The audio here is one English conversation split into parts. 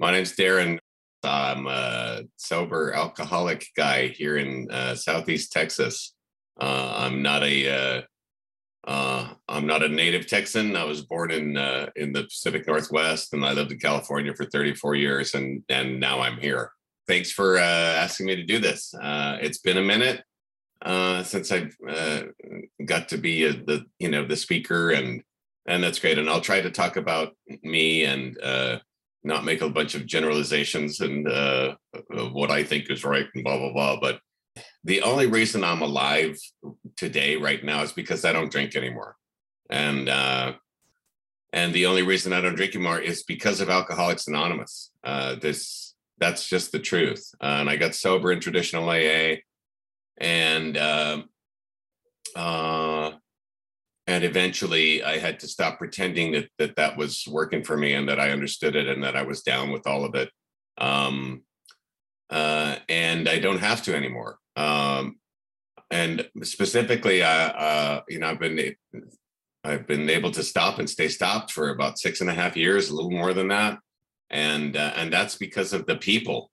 My name's Daran. I'm a sober alcoholic guy here in uh, Southeast Texas. Uh, I'm not a uh, uh, I'm not a native Texan. I was born in uh, in the Pacific Northwest, and I lived in California for 34 years, and and now I'm here. Thanks for uh, asking me to do this. Uh, it's been a minute uh, since I uh, got to be a, the you know the speaker, and and that's great. And I'll try to talk about me and uh, not make a bunch of generalizations and uh, what I think is right and blah blah blah. But the only reason I'm alive today, right now, is because I don't drink anymore, and uh, and the only reason I don't drink anymore is because of Alcoholics Anonymous. Uh, this that's just the truth. Uh, and I got sober in traditional AA, and uh, uh, and eventually I had to stop pretending that that that was working for me and that I understood it and that I was down with all of it. Um, uh, and I don't have to anymore. Um, and specifically, uh, uh, you know, I've been I've been able to stop and stay stopped for about six and a half years, a little more than that, and uh, and that's because of the people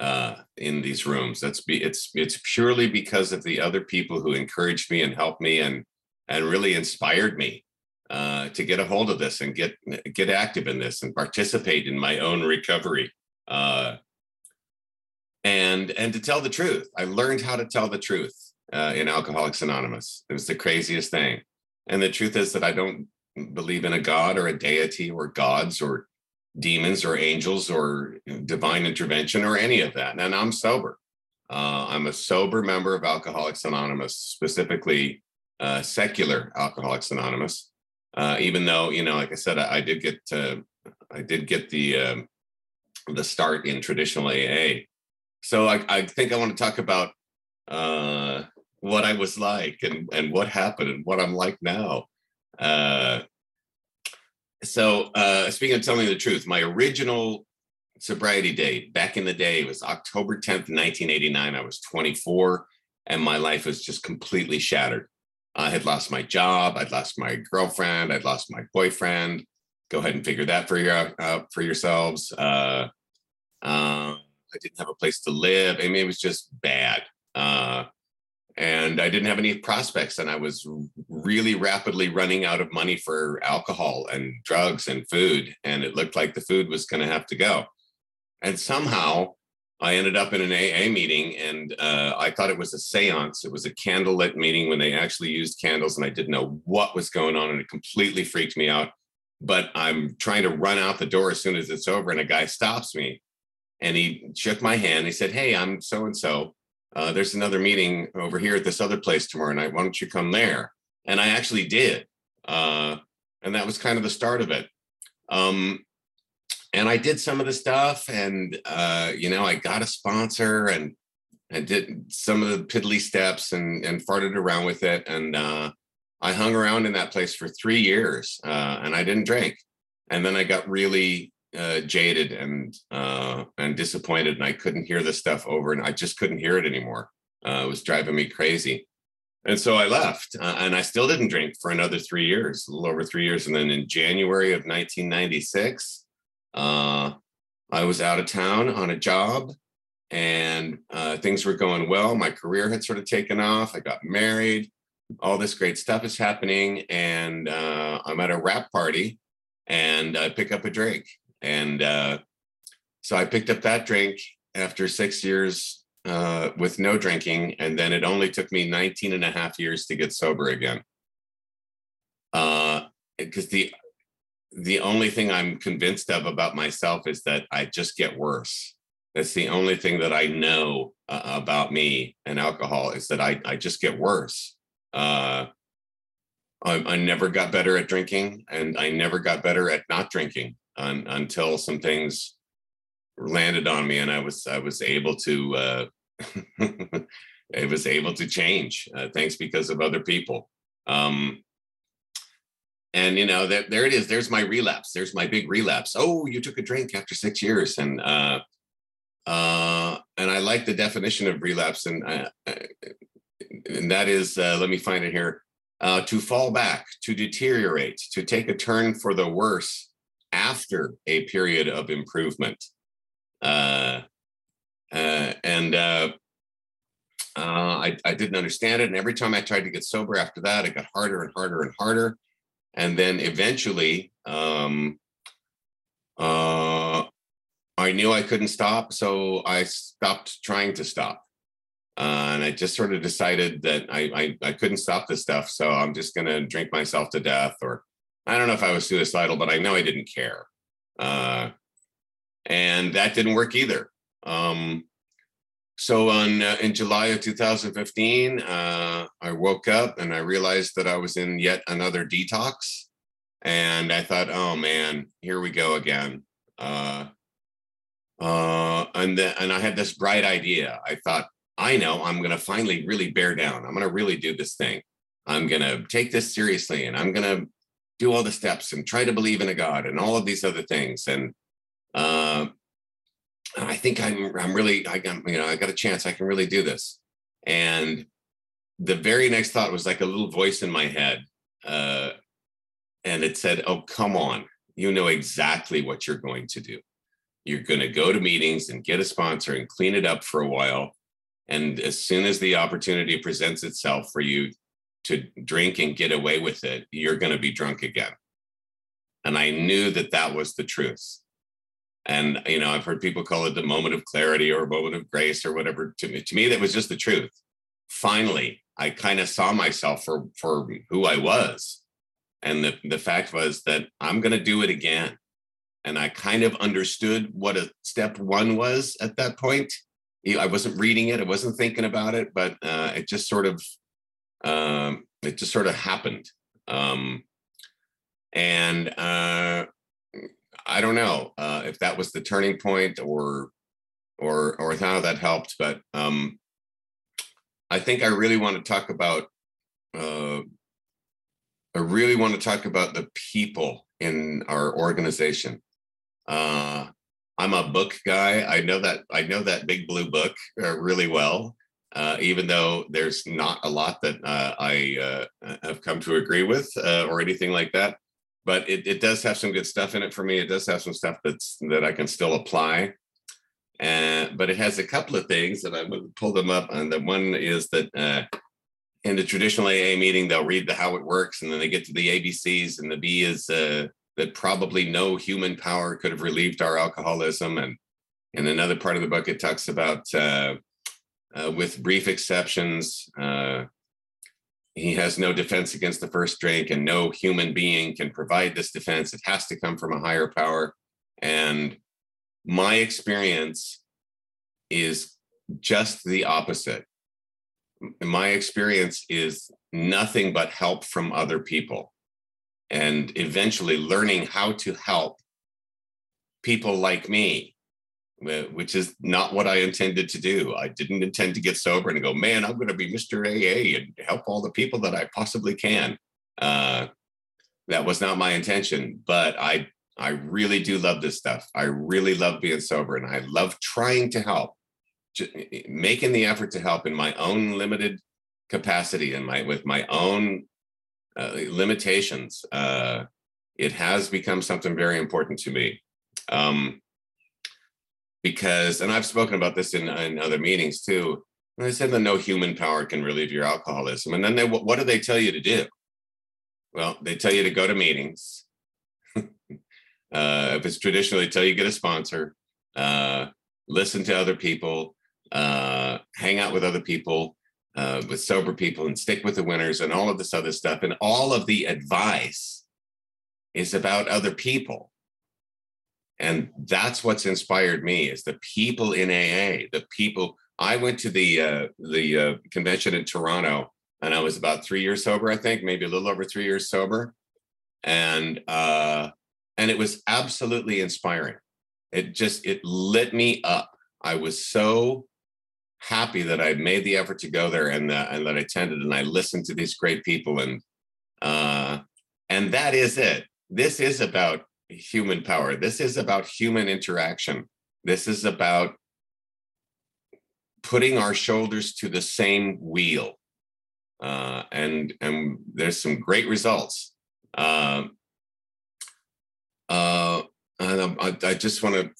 uh, in these rooms. That's be it's it's purely because of the other people who encouraged me and helped me and and really inspired me uh, to get a hold of this and get get active in this and participate in my own recovery. Uh, and and to tell the truth, I learned how to tell the truth uh, in Alcoholics Anonymous. It was the craziest thing. And the truth is that I don't believe in a god or a deity or gods or demons or angels or divine intervention or any of that. And I'm sober. Uh, I'm a sober member of Alcoholics Anonymous, specifically uh, secular Alcoholics Anonymous. Uh, even though you know, like I said, I, I did get I did get the um, the start in traditional AA. So I, I think I want to talk about uh, what I was like and and what happened and what I'm like now. Uh, so uh, speaking of telling the truth, my original sobriety date back in the day was October 10th, 1989. I was 24 and my life was just completely shattered. I had lost my job. I'd lost my girlfriend. I'd lost my boyfriend. Go ahead and figure that for your uh, for yourselves. Uh, uh, I didn't have a place to live. I mean, it was just bad. Uh, and I didn't have any prospects, and I was really rapidly running out of money for alcohol and drugs and food, and it looked like the food was going to have to go. And somehow, I ended up in an AA meeting, and uh, I thought it was a séance. It was a candlelit meeting when they actually used candles, and I didn't know what was going on, and it completely freaked me out. But I'm trying to run out the door as soon as it's over, and a guy stops me, and he shook my hand. He said, "Hey, I'm so and so." there's another meeting over here at this other place tomorrow night. Why don't you come there? And I actually did. Uh, and that was kind of the start of it. Um, and I did some of the stuff and, uh, you know, I got a sponsor and I did some of the piddly steps and, and farted around with it. And uh, I hung around in that place for three years uh, and I didn't drink. And then I got really uh, jaded and uh, and disappointed, and I couldn't hear the stuff over, and I just couldn't hear it anymore. Uh, it was driving me crazy, and so I left, and I still didn't drink for another three years, a little over three years, and then in January of 1996, uh, I was out of town on a job, and uh, things were going well. My career had sort of taken off. I got married. All this great stuff is happening, and uh, I'm at a wrap party, and I pick up a drink and uh, so I picked up that drink after six years uh, with no drinking. And then it only took me 19 and a half years to get sober again. Because uh, the, the only thing I'm convinced of about myself is that I just get worse. That's the only thing that I know uh, about me and alcohol is that I, I just get worse. Uh, I, I, never got better at drinking and I never got better at not drinking un, until some things landed on me and I was I was able to uh, I was able to change uh, thanks because of other people. Um, and you know that there it is. There's my relapse. There's my big relapse. Oh, you took a drink after six years, and uh, uh, and I like the definition of relapse, and uh, and that is uh, let me find it here. Uh, to fall back, to deteriorate, to take a turn for the worse, after a period of improvement. Uh, uh, and uh, uh, I, I didn't understand it. And every time I tried to get sober after that, it got harder and harder and harder. And then eventually, um, uh, I knew I couldn't stop. So I stopped trying to stop. Uh, and I just sort of decided that I, I, I couldn't stop this stuff. So I'm just going to drink myself to death. Or I don't know if I was suicidal, but I know I didn't care. Uh, and that didn't work either. Um, so on uh, in July of 2015, uh, I woke up and I realized that I was in yet another detox, and I thought, oh man, here we go again. Uh, uh, and then and I had this bright idea. I thought, I know, I'm going to finally really bear down. I'm going to really do this thing. I'm going to take this seriously, and I'm going to do all the steps and try to believe in a God and all of these other things. And uh, I think I'm I'm really I got you know I got a chance I can really do this. And the very next thought was like a little voice in my head, uh, and it said, "Oh come on, you know exactly what you're going to do. You're going to go to meetings and get a sponsor and clean it up for a while, and as soon as the opportunity presents itself for you to drink and get away with it, you're going to be drunk again." And I knew that that was the truth and you know, I've heard people call it the moment of clarity or a moment of grace or whatever. To me, to me, that was just the truth. Finally, I kind of saw myself for for who I was, and the the fact was that I'm going to do it again. And I kind of understood what a step one was at that point. I wasn't reading it, I wasn't thinking about it, but uh, it just sort of um, it just sort of happened. Um, and uh, I don't know uh, if that was the turning point or or or how that helped, but um, I think I really want to talk about. Uh, I really want to talk about the people in our organization. Uh, I'm a book guy. I know that I know that big blue book uh, really well. Uh, even though there's not a lot that uh, I uh, have come to agree with uh, or anything like that but it, it does have some good stuff in it for me. It does have some stuff that's that I can still apply. And but it has a couple of things that I would pull them up. And the one is that uh, in the traditional AA meeting, they'll read the how it works, and then they get to the ABCs, and the B is uh, that probably no human power could have relieved our alcoholism. And in another part of the book, it talks about uh, uh with brief exceptions, uh, he has no defense against the first drink, and no human being can provide this defense. It has to come from a higher power. And my experience is just the opposite. My experience is nothing but help from other people and eventually learning how to help people like me which is not what I intended to do. I didn't intend to get sober and go, man, I'm going to be Mr. AA and help all the people that I possibly can. Uh, that was not my intention, but I I really do love this stuff. I really love being sober, and I love trying to help, making the effort to help in my own limited capacity and my with my own uh, limitations. Uh, it has become something very important to me. Um, because, and I've spoken about this in, in other meetings too. And I said that no human power can relieve your alcoholism. And then they, what do they tell you to do? Well, they tell you to go to meetings. uh, if it's traditionally, tell you get a sponsor, uh, listen to other people, uh, hang out with other people, uh, with sober people, and stick with the winners, and all of this other stuff. And all of the advice is about other people and that's what's inspired me is the people in aa the people i went to the uh, the uh, convention in toronto and i was about three years sober i think maybe a little over three years sober. And uh and it was absolutely inspiring. It just it lit me up. I was so happy that i made the effort to go there and that and that i attended and i listened to these great people and uh and that is it. This is about human power. This is about human interaction. This is about putting our shoulders to the same wheel. Uh, and and there's some great results. Uh, uh, and I, I just want to,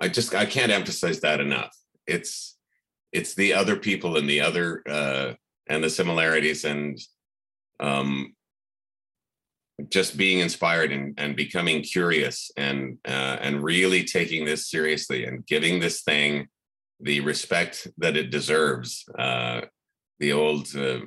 I just, I can't emphasize that enough. It's, it's the other people and the other, uh, and the similarities and, um, just being inspired and, and becoming curious and uh, and really taking this seriously and giving this thing the respect that it deserves. Uh, the old uh,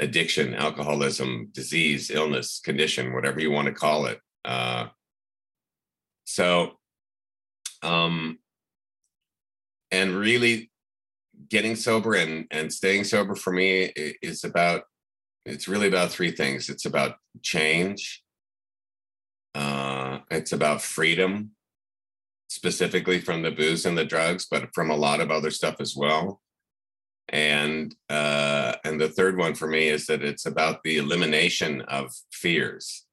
addiction, alcoholism, disease, illness, condition, whatever you want to call it. Uh, so, um, and really getting sober and and staying sober for me is about it's really about three things. It's about change. Uh, it's about freedom, specifically from the booze and the drugs, but from a lot of other stuff as well. And uh, and the third one for me is that it's about the elimination of fears,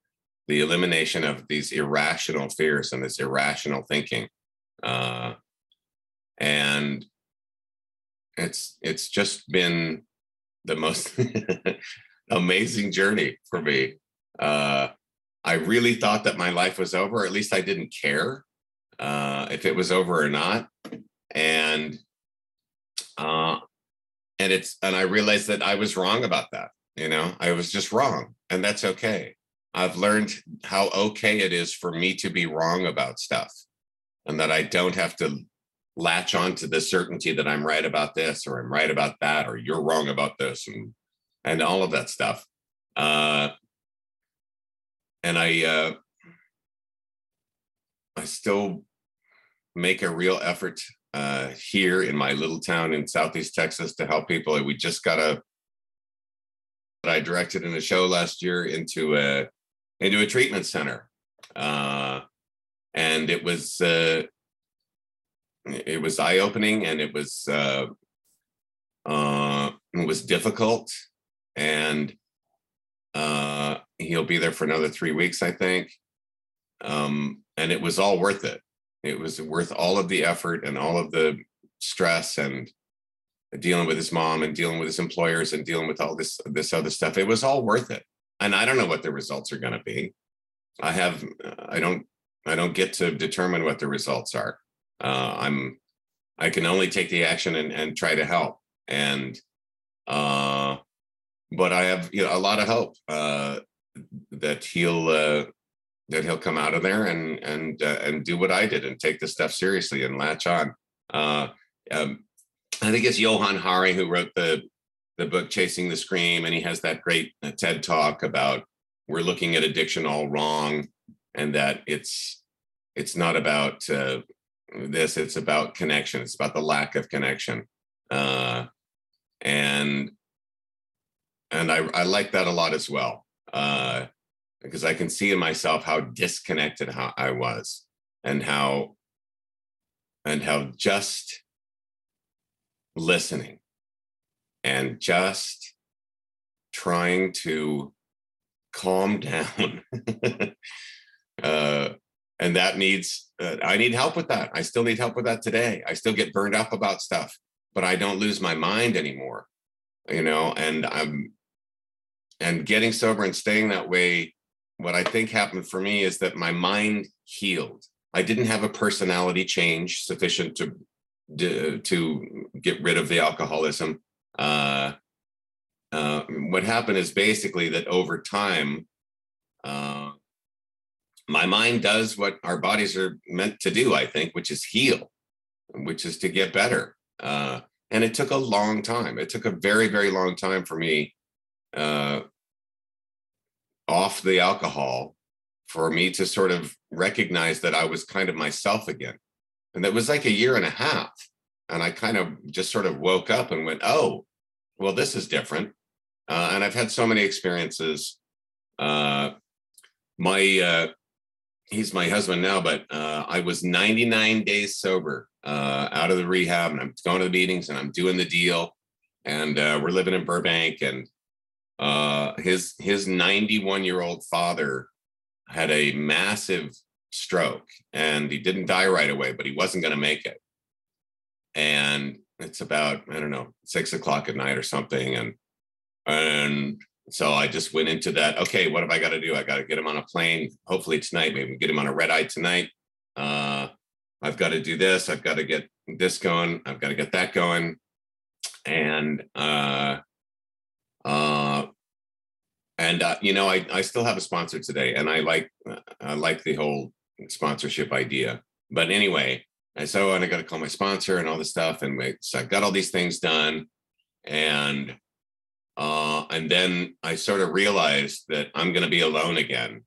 the elimination of these irrational fears and this irrational thinking. Uh, and it's it's just been the most amazing journey for me. Uh, I really thought that my life was over. At least I didn't care uh, if it was over or not. And uh, and it's and I realized that I was wrong about that. You know, I was just wrong, and that's okay. I've learned how okay it is for me to be wrong about stuff, and that I don't have to latch on to the certainty that I'm right about this or I'm right about that or you're wrong about this and and all of that stuff. Uh, and I, uh, I still make a real effort uh, here in my little town in Southeast Texas to help people. We just got a, I directed in a show last year into a into a treatment center, uh, and it was uh, it was eye opening and it was uh, uh, it was difficult and uh, he'll be there for another three weeks, I think. Um, and it was all worth it. It was worth all of the effort and all of the stress and dealing with his mom and dealing with his employers and dealing with all this this other stuff. It was all worth it. And I don't know what the results are going to be. I have I don't I don't get to determine what the results are. Uh, I'm I can only take the action and, and try to help. And uh, but I have you know a lot of hope uh, that he'll uh, that he'll come out of there and and uh, and do what I did and take the stuff seriously and latch on. Uh, um, I think it's Johann Hari who wrote the the book Chasing the Scream, and he has that great uh, TED talk about we're looking at addiction all wrong, and that it's it's not about uh, this; it's about connection. It's about the lack of connection, uh, and and I, I like that a lot as well uh, because I can see in myself how disconnected how I was and how and how just listening and just trying to calm down uh, and that needs uh, i need help with that. I still need help with that today. I still get burned up about stuff but i don't lose my mind anymore you know and i'm and getting sober and staying that way what i think happened for me is that my mind healed. I didn't have a personality change sufficient to to get rid of the alcoholism. Uh, uh, what happened is basically that over time uh, my mind does what our bodies are meant to do i think which is heal which is to get better. Uh, and it took a long time. It took a very very long time for me uh, off the alcohol for me to sort of recognize that I was kind of myself again. And that was like a year and a half. And I kind of just sort of woke up and went, oh, well, this is different. Uh, and I've had so many experiences. Uh, my, uh, he's my husband now, but uh, I was 99 days sober uh, out of the rehab and I'm going to the meetings and I'm doing the deal. And uh, we're living in Burbank and uh, his his 91 year old father had a massive stroke and he didn't die right away, but he wasn't going to make it. And it's about I don't know six o'clock at night or something, and and so I just went into that. Okay, what have I got to do? I got to get him on a plane. Hopefully tonight. Maybe get him on a red eye tonight. Uh, I've got to do this. I've got to get this going. I've got to get that going. And uh, uh, and uh, you know, I I still have a sponsor today, and I like I like the whole sponsorship idea. But anyway, I said, oh, and I got to call my sponsor and all this stuff, and so I got all these things done, and uh, and then I sort of realized that I'm going to be alone again.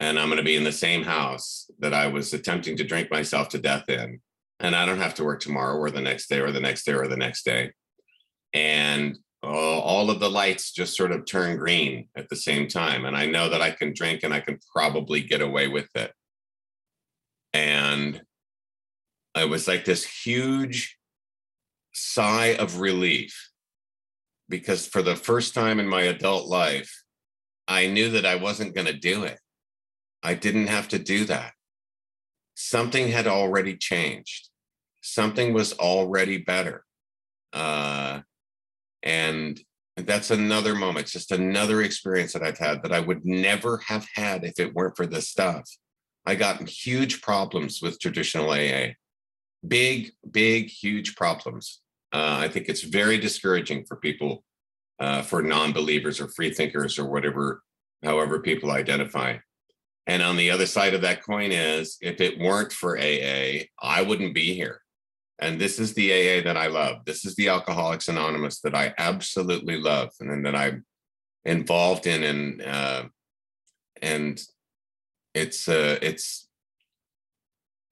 And I'm going to be in the same house that I was attempting to drink myself to death in. And I don't have to work tomorrow or the next day or the next day or the next day. And uh, all of the lights just sort of turn green at the same time. And I know that I can drink and I can probably get away with it. And it was like this huge sigh of relief because for the first time in my adult life, I knew that I wasn't going to do it. I didn't have to do that. Something had already changed. Something was already better. Uh, and that's another moment, just another experience that I've had that I would never have had if it weren't for this stuff. I got huge problems with traditional AA. Big, big, huge problems. Uh, I think it's very discouraging for people, uh, for non-believers or free thinkers or whatever, however people identify. And on the other side of that coin is, if it weren't for AA, I wouldn't be here. And this is the AA that I love. This is the Alcoholics Anonymous that I absolutely love, and that I'm involved in, and uh, and it's uh, it's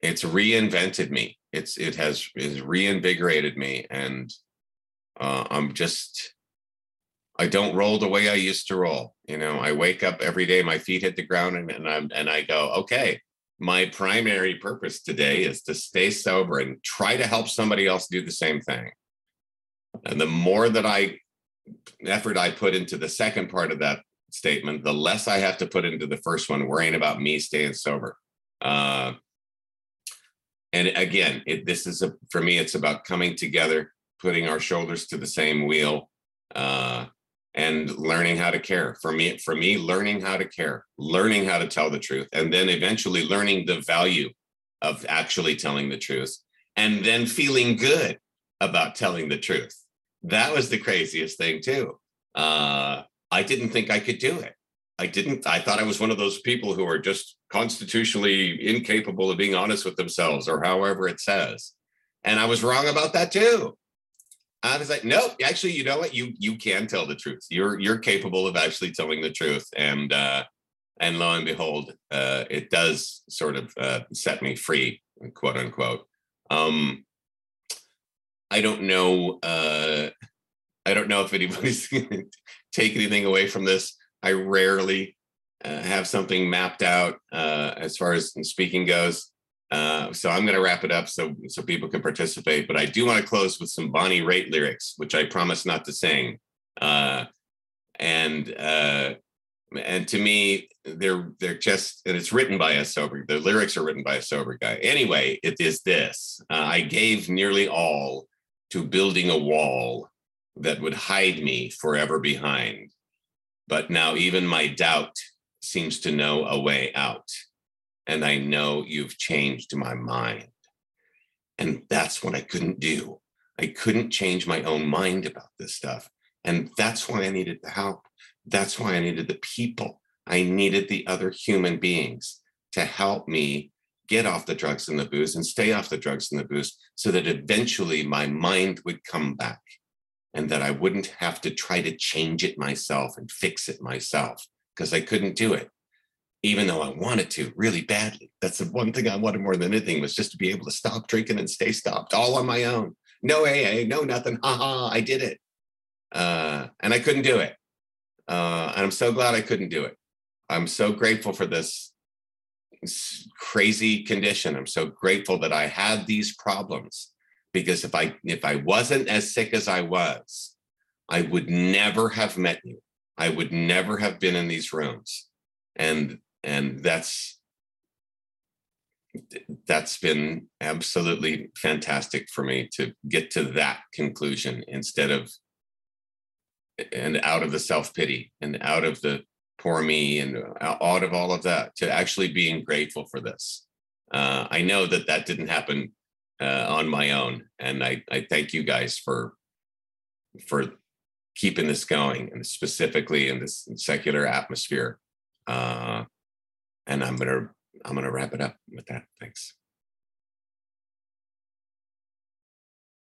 it's reinvented me it's it has is reinvigorated me and uh, i'm just i don't roll the way i used to roll you know i wake up every day my feet hit the ground and, and i'm and i go okay my primary purpose today is to stay sober and try to help somebody else do the same thing. And the more that i effort i put into the second part of that statement the less i have to put into the first one worrying about me staying sober. Uh, and again it, this is a for me it's about coming together putting our shoulders to the same wheel uh, and learning how to care for me for me learning how to care learning how to tell the truth and then eventually learning the value of actually telling the truth and then feeling good about telling the truth that was the craziest thing too uh, i didn't think i could do it I didn't, I thought I was one of those people who are just constitutionally incapable of being honest with themselves or however it says. And I was wrong about that too. I was like, nope, actually, you know what? You you can tell the truth. You're you're capable of actually telling the truth. And uh and lo and behold, uh it does sort of uh set me free, quote unquote. Um I don't know uh I don't know if anybody's gonna take anything away from this. I rarely uh, have something mapped out uh, as far as speaking goes. Uh, so I'm going to wrap it up so so people can participate. But I do want to close with some Bonnie Raitt lyrics, which I promise not to sing. Uh, and uh, and to me, they're they're just and it's written by a sober. The lyrics are written by a sober guy. Anyway, it is this: uh, I gave nearly all to building a wall that would hide me forever behind. But now even my doubt seems to know a way out. And I know you've changed my mind. And that's what I couldn't do. I couldn't change my own mind about this stuff. And that's why I needed the help. That's why I needed the people. I needed the other human beings to help me get off the drugs and the booze and stay off the drugs and the booze so that eventually my mind would come back and that I wouldn't have to try to change it myself and fix it myself because I couldn't do it, even though I wanted to really badly. That's the one thing I wanted more than anything was just to be able to stop drinking and stay stopped all on my own. No AA, no nothing. Ha ha, I did it. Uh, and I couldn't do it. Uh, and I'm so glad I couldn't do it. I'm so grateful for this crazy condition. I'm so grateful that I had these problems because if I if I wasn't as sick as I was, I would never have met you. I would never have been in these rooms. And and that's that's been absolutely fantastic for me to get to that conclusion instead of and out of the self pity and out of the poor me and out of all of that to actually being grateful for this. Uh, I know that that didn't happen uh, on my own, and I, I thank you guys for for keeping this going, and specifically in this secular atmosphere. Uh, and I'm gonna I'm gonna wrap it up with that. Thanks.